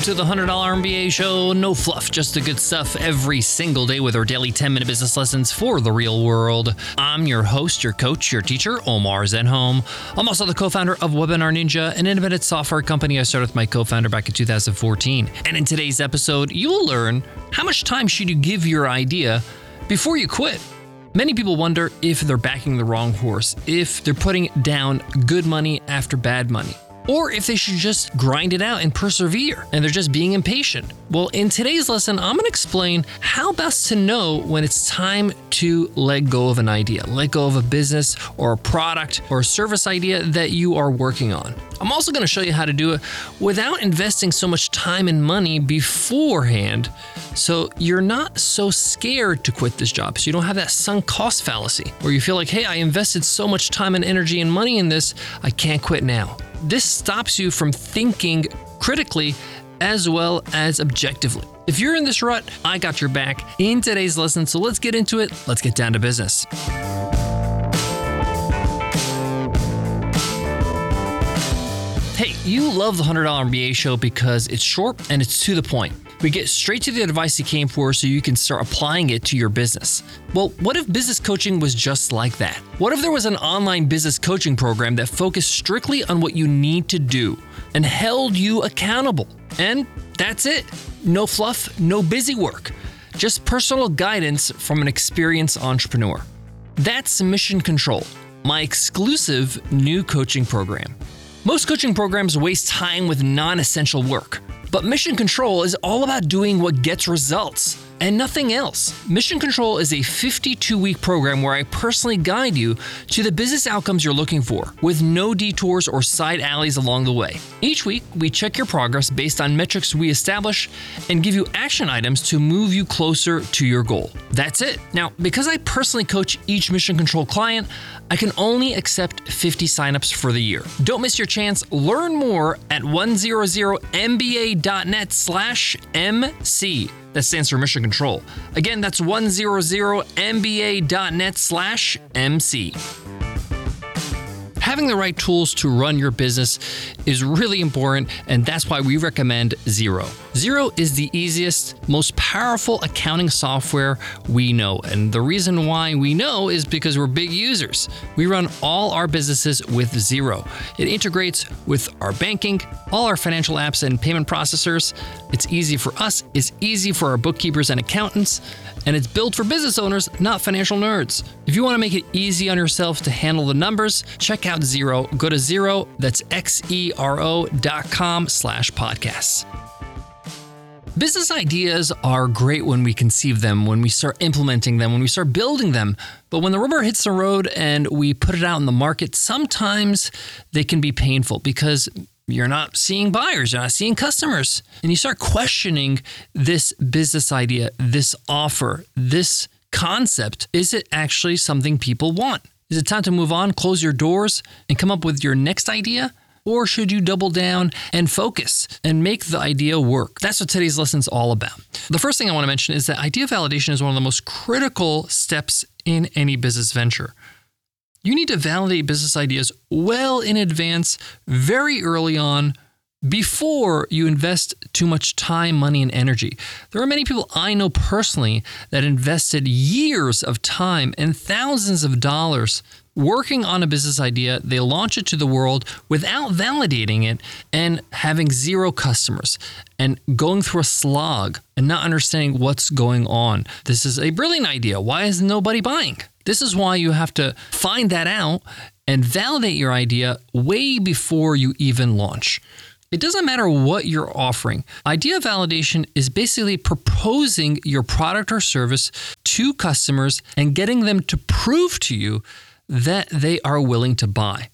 Welcome to the $100 MBA show. No fluff, just the good stuff every single day with our daily 10 minute business lessons for the real world. I'm your host, your coach, your teacher, Omar Zenhom. I'm also the co founder of Webinar Ninja, an independent software company I started with my co founder back in 2014. And in today's episode, you will learn how much time should you give your idea before you quit. Many people wonder if they're backing the wrong horse, if they're putting down good money after bad money or if they should just grind it out and persevere and they're just being impatient. Well, in today's lesson, I'm going to explain how best to know when it's time to let go of an idea, let go of a business or a product or a service idea that you are working on. I'm also going to show you how to do it without investing so much time and money beforehand so you're not so scared to quit this job. So you don't have that sunk cost fallacy where you feel like, hey, I invested so much time and energy and money in this, I can't quit now. This stops you from thinking critically as well as objectively. If you're in this rut, I got your back in today's lesson. So let's get into it. Let's get down to business. Hey, you love the $100 MBA show because it's short and it's to the point. We get straight to the advice you came for so you can start applying it to your business. Well, what if business coaching was just like that? What if there was an online business coaching program that focused strictly on what you need to do and held you accountable? And that's it. No fluff, no busy work, just personal guidance from an experienced entrepreneur. That's Mission Control, my exclusive new coaching program. Most coaching programs waste time with non essential work. But Mission Control is all about doing what gets results and nothing else. Mission Control is a 52 week program where I personally guide you to the business outcomes you're looking for, with no detours or side alleys along the way. Each week, we check your progress based on metrics we establish and give you action items to move you closer to your goal. That's it. Now, because I personally coach each Mission Control client, I can only accept 50 signups for the year. Don't miss your chance. Learn more at 100mba.net slash MC. That stands for Mission Control. Again, that's 100mba.net slash MC. Having the right tools to run your business is really important, and that's why we recommend Xero. Xero is the easiest, most powerful accounting software we know. And the reason why we know is because we're big users. We run all our businesses with Xero. It integrates with our banking, all our financial apps and payment processors. It's easy for us, it's easy for our bookkeepers and accountants, and it's built for business owners, not financial nerds. If you want to make it easy on yourself to handle the numbers, check out Xero. Go to Xero, that's X-E-R-O dot com slash podcasts. Business ideas are great when we conceive them, when we start implementing them, when we start building them. But when the rubber hits the road and we put it out in the market, sometimes they can be painful because you're not seeing buyers, you're not seeing customers. And you start questioning this business idea, this offer, this concept. Is it actually something people want? Is it time to move on, close your doors, and come up with your next idea? Or should you double down and focus and make the idea work? That's what today's lesson is all about. The first thing I want to mention is that idea validation is one of the most critical steps in any business venture. You need to validate business ideas well in advance, very early on, before you invest too much time, money, and energy. There are many people I know personally that invested years of time and thousands of dollars working on a business idea. They launch it to the world without validating it and having zero customers and going through a slog and not understanding what's going on. This is a brilliant idea. Why is nobody buying? This is why you have to find that out and validate your idea way before you even launch. It doesn't matter what you're offering. Idea validation is basically proposing your product or service to customers and getting them to prove to you that they are willing to buy.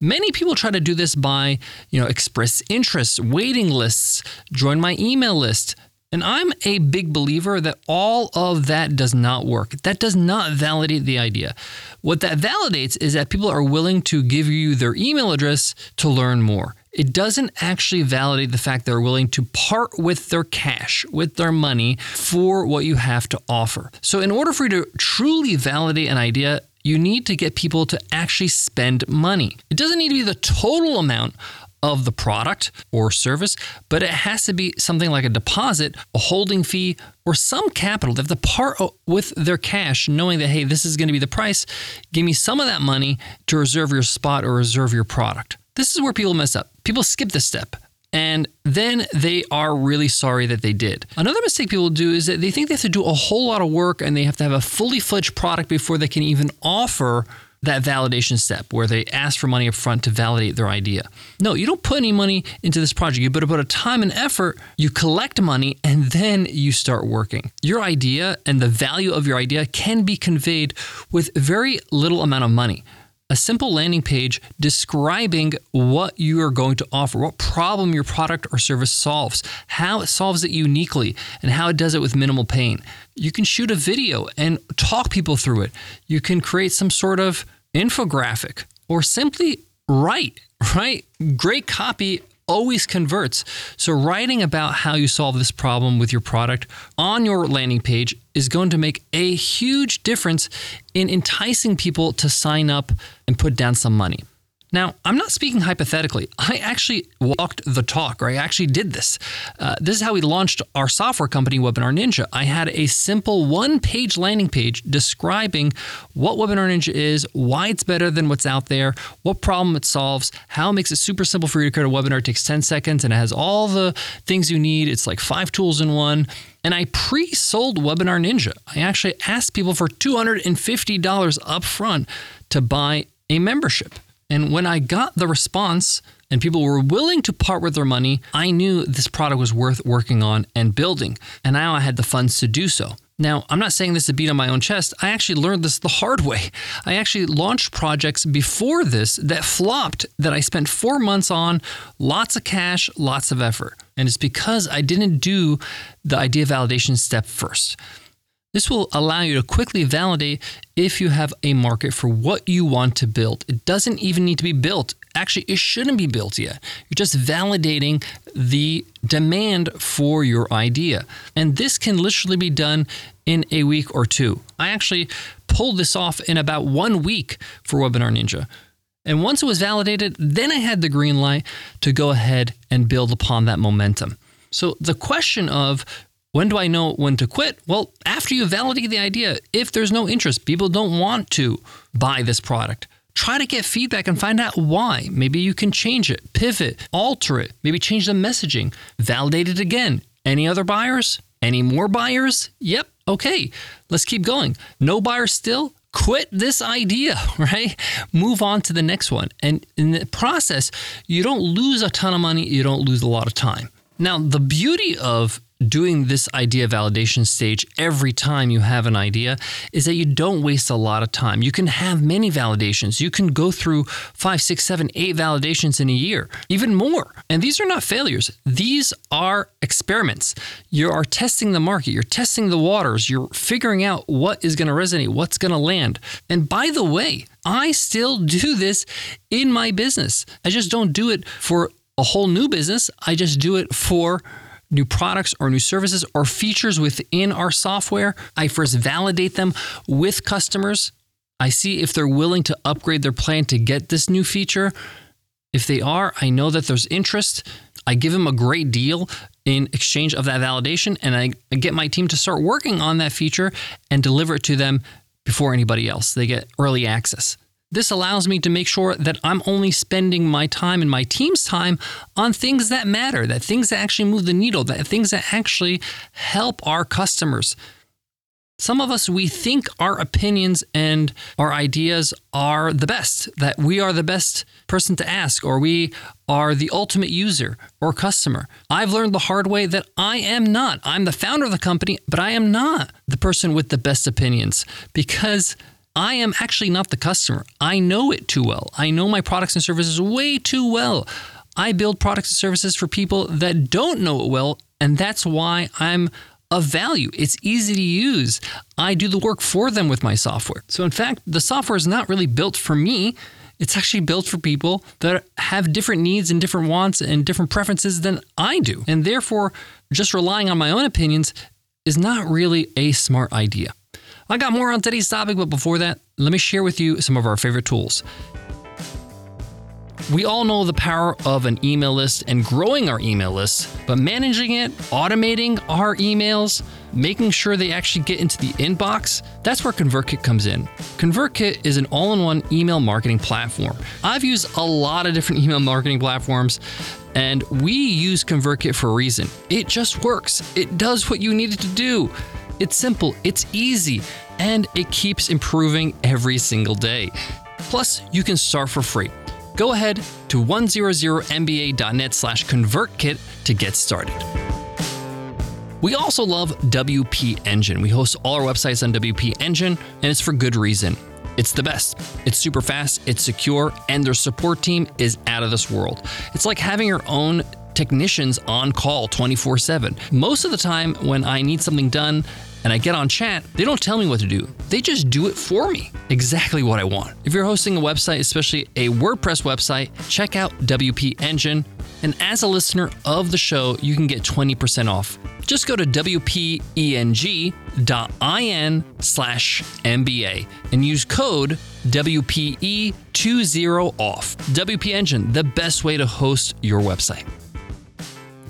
Many people try to do this by, you know, express interest, waiting lists, join my email list. And I'm a big believer that all of that does not work. That does not validate the idea. What that validates is that people are willing to give you their email address to learn more it doesn't actually validate the fact they're willing to part with their cash, with their money for what you have to offer. So, in order for you to truly validate an idea, you need to get people to actually spend money. It doesn't need to be the total amount of the product or service, but it has to be something like a deposit, a holding fee, or some capital. They have to part with their cash, knowing that, hey, this is going to be the price. Give me some of that money to reserve your spot or reserve your product. This is where people mess up. People skip this step and then they are really sorry that they did. Another mistake people do is that they think they have to do a whole lot of work and they have to have a fully fledged product before they can even offer that validation step where they ask for money up front to validate their idea. No, you don't put any money into this project. You better put a time and effort, you collect money, and then you start working. Your idea and the value of your idea can be conveyed with very little amount of money a simple landing page describing what you are going to offer, what problem your product or service solves, how it solves it uniquely, and how it does it with minimal pain. You can shoot a video and talk people through it. You can create some sort of infographic or simply write, right? Great copy always converts. So, writing about how you solve this problem with your product on your landing page is going to make a huge difference in enticing people to sign up and put down some money. Now, I'm not speaking hypothetically. I actually walked the talk, or I actually did this. Uh, this is how we launched our software company, Webinar Ninja. I had a simple one page landing page describing what Webinar Ninja is, why it's better than what's out there, what problem it solves, how it makes it super simple for you to create a webinar. It takes 10 seconds and it has all the things you need. It's like five tools in one. And I pre sold Webinar Ninja. I actually asked people for $250 upfront to buy a membership. And when I got the response and people were willing to part with their money, I knew this product was worth working on and building. And now I had the funds to do so. Now, I'm not saying this to beat on my own chest. I actually learned this the hard way. I actually launched projects before this that flopped that I spent four months on, lots of cash, lots of effort. And it's because I didn't do the idea validation step first. This will allow you to quickly validate if you have a market for what you want to build. It doesn't even need to be built. Actually, it shouldn't be built yet. You're just validating the demand for your idea. And this can literally be done in a week or two. I actually pulled this off in about one week for Webinar Ninja. And once it was validated, then I had the green light to go ahead and build upon that momentum. So the question of when do I know when to quit? Well, after you validate the idea, if there's no interest, people don't want to buy this product. Try to get feedback and find out why. Maybe you can change it, pivot, alter it, maybe change the messaging, validate it again. Any other buyers? Any more buyers? Yep. Okay, let's keep going. No buyers still? Quit this idea, right? Move on to the next one. And in the process, you don't lose a ton of money, you don't lose a lot of time. Now, the beauty of doing this idea validation stage every time you have an idea is that you don't waste a lot of time. You can have many validations. You can go through five, six, seven, eight validations in a year, even more. And these are not failures, these are experiments. You are testing the market, you're testing the waters, you're figuring out what is going to resonate, what's going to land. And by the way, I still do this in my business. I just don't do it for a whole new business. I just do it for new products or new services or features within our software. I first validate them with customers. I see if they're willing to upgrade their plan to get this new feature. If they are, I know that there's interest. I give them a great deal in exchange of that validation, and I get my team to start working on that feature and deliver it to them before anybody else. They get early access. This allows me to make sure that I'm only spending my time and my team's time on things that matter, that things that actually move the needle, that things that actually help our customers. Some of us, we think our opinions and our ideas are the best, that we are the best person to ask, or we are the ultimate user or customer. I've learned the hard way that I am not. I'm the founder of the company, but I am not the person with the best opinions because I am actually not the customer. I know it too well. I know my products and services way too well. I build products and services for people that don't know it well, and that's why I'm of value. It's easy to use. I do the work for them with my software. So, in fact, the software is not really built for me. It's actually built for people that have different needs and different wants and different preferences than I do. And therefore, just relying on my own opinions is not really a smart idea. I got more on today's topic, but before that, let me share with you some of our favorite tools. We all know the power of an email list and growing our email list, but managing it, automating our emails, making sure they actually get into the inbox, that's where ConvertKit comes in. ConvertKit is an all in one email marketing platform. I've used a lot of different email marketing platforms. And we use ConvertKit for a reason. It just works. It does what you need it to do. It's simple, it's easy, and it keeps improving every single day. Plus, you can start for free. Go ahead to 100mba.net slash convertkit to get started. We also love WP Engine. We host all our websites on WP Engine, and it's for good reason. It's the best. It's super fast, it's secure, and their support team is out of this world. It's like having your own technicians on call 24 7. Most of the time, when I need something done and I get on chat, they don't tell me what to do. They just do it for me. Exactly what I want. If you're hosting a website, especially a WordPress website, check out WP Engine. And as a listener of the show, you can get 20% off. Just go to wpeng.in slash MBA and use code WPE20OFF. WP Engine, the best way to host your website.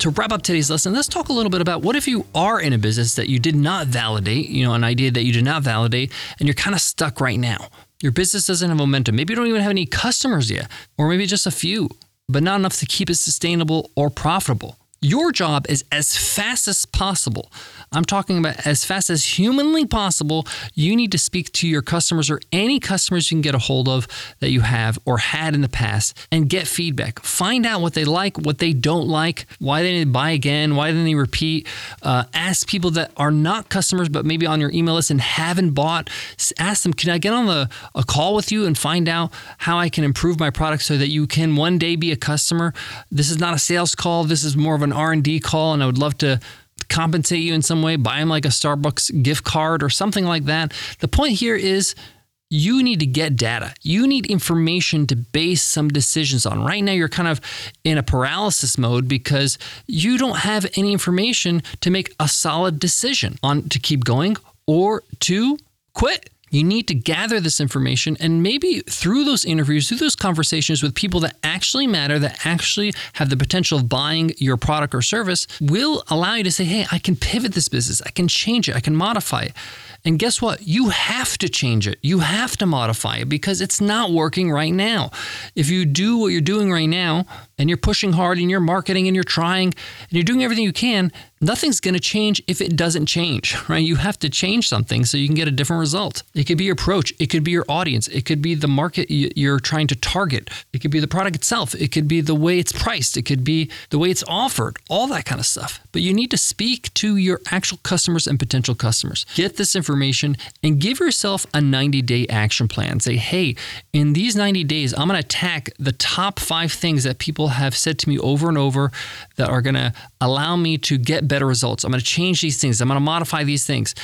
To wrap up today's lesson, let's talk a little bit about what if you are in a business that you did not validate, you know, an idea that you did not validate, and you're kind of stuck right now. Your business doesn't have momentum. Maybe you don't even have any customers yet, or maybe just a few, but not enough to keep it sustainable or profitable. Your job is as fast as possible. I'm talking about as fast as humanly possible. You need to speak to your customers or any customers you can get a hold of that you have or had in the past and get feedback. Find out what they like, what they don't like, why they didn't buy again, why didn't they repeat. Uh, ask people that are not customers but maybe on your email list and haven't bought. Ask them, can I get on the, a call with you and find out how I can improve my product so that you can one day be a customer? This is not a sales call. This is more of an an R&D call and I would love to compensate you in some way, buy them like a Starbucks gift card or something like that. The point here is you need to get data. You need information to base some decisions on. Right now, you're kind of in a paralysis mode because you don't have any information to make a solid decision on to keep going or to quit. You need to gather this information and maybe through those interviews, through those conversations with people that actually matter, that actually have the potential of buying your product or service, will allow you to say, hey, I can pivot this business, I can change it, I can modify it. And guess what? You have to change it. You have to modify it because it's not working right now. If you do what you're doing right now and you're pushing hard and you're marketing and you're trying and you're doing everything you can, nothing's going to change if it doesn't change, right? You have to change something so you can get a different result. It could be your approach, it could be your audience, it could be the market you're trying to target, it could be the product itself, it could be the way it's priced, it could be the way it's offered, all that kind of stuff. But you need to speak to your actual customers and potential customers. Get this information and give yourself a 90 day action plan. Say, hey, in these 90 days, I'm going to attack the top five things that people have said to me over and over that are going to allow me to get better results. I'm going to change these things. I'm going to modify these things.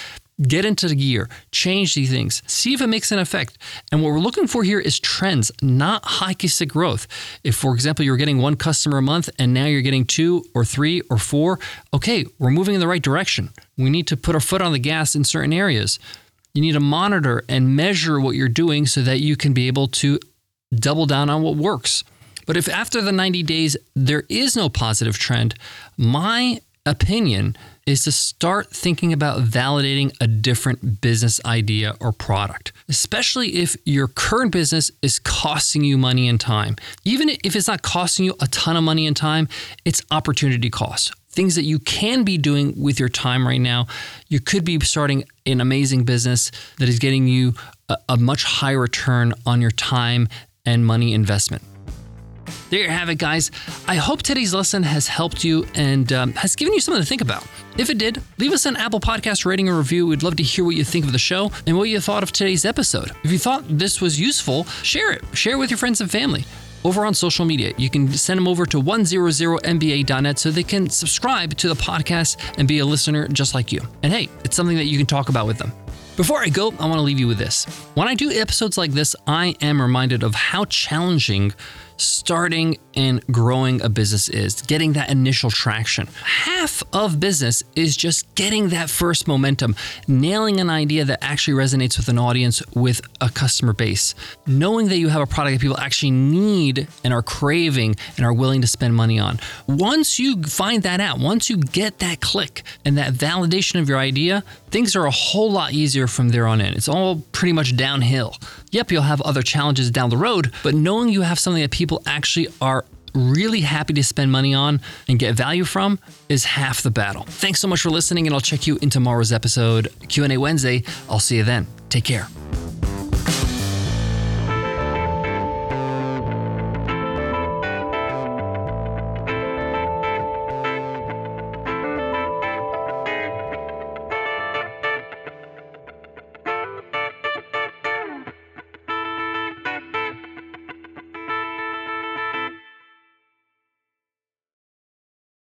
Get into the gear, change these things, see if it makes an effect. And what we're looking for here is trends, not hockey stick growth. If, for example, you're getting one customer a month and now you're getting two or three or four, okay, we're moving in the right direction. We need to put our foot on the gas in certain areas. You need to monitor and measure what you're doing so that you can be able to double down on what works. But if after the 90 days there is no positive trend, my opinion is to start thinking about validating a different business idea or product, especially if your current business is costing you money and time. Even if it's not costing you a ton of money and time, it's opportunity cost. Things that you can be doing with your time right now. You could be starting an amazing business that is getting you a, a much higher return on your time and money investment. There you have it, guys. I hope today's lesson has helped you and um, has given you something to think about. If it did, leave us an Apple Podcast rating or review. We'd love to hear what you think of the show and what you thought of today's episode. If you thought this was useful, share it. Share it with your friends and family. Over on social media, you can send them over to 100mba.net so they can subscribe to the podcast and be a listener just like you. And hey, it's something that you can talk about with them. Before I go, I want to leave you with this. When I do episodes like this, I am reminded of how challenging starting and growing a business is getting that initial traction. Half of business is just getting that first momentum, nailing an idea that actually resonates with an audience, with a customer base, knowing that you have a product that people actually need and are craving and are willing to spend money on. Once you find that out, once you get that click and that validation of your idea, things are a whole lot easier from there on in. It's all pretty much downhill. Yep, you'll have other challenges down the road, but knowing you have something that people actually are really happy to spend money on and get value from is half the battle. Thanks so much for listening and I'll check you in tomorrow's episode Q&A Wednesday. I'll see you then. Take care.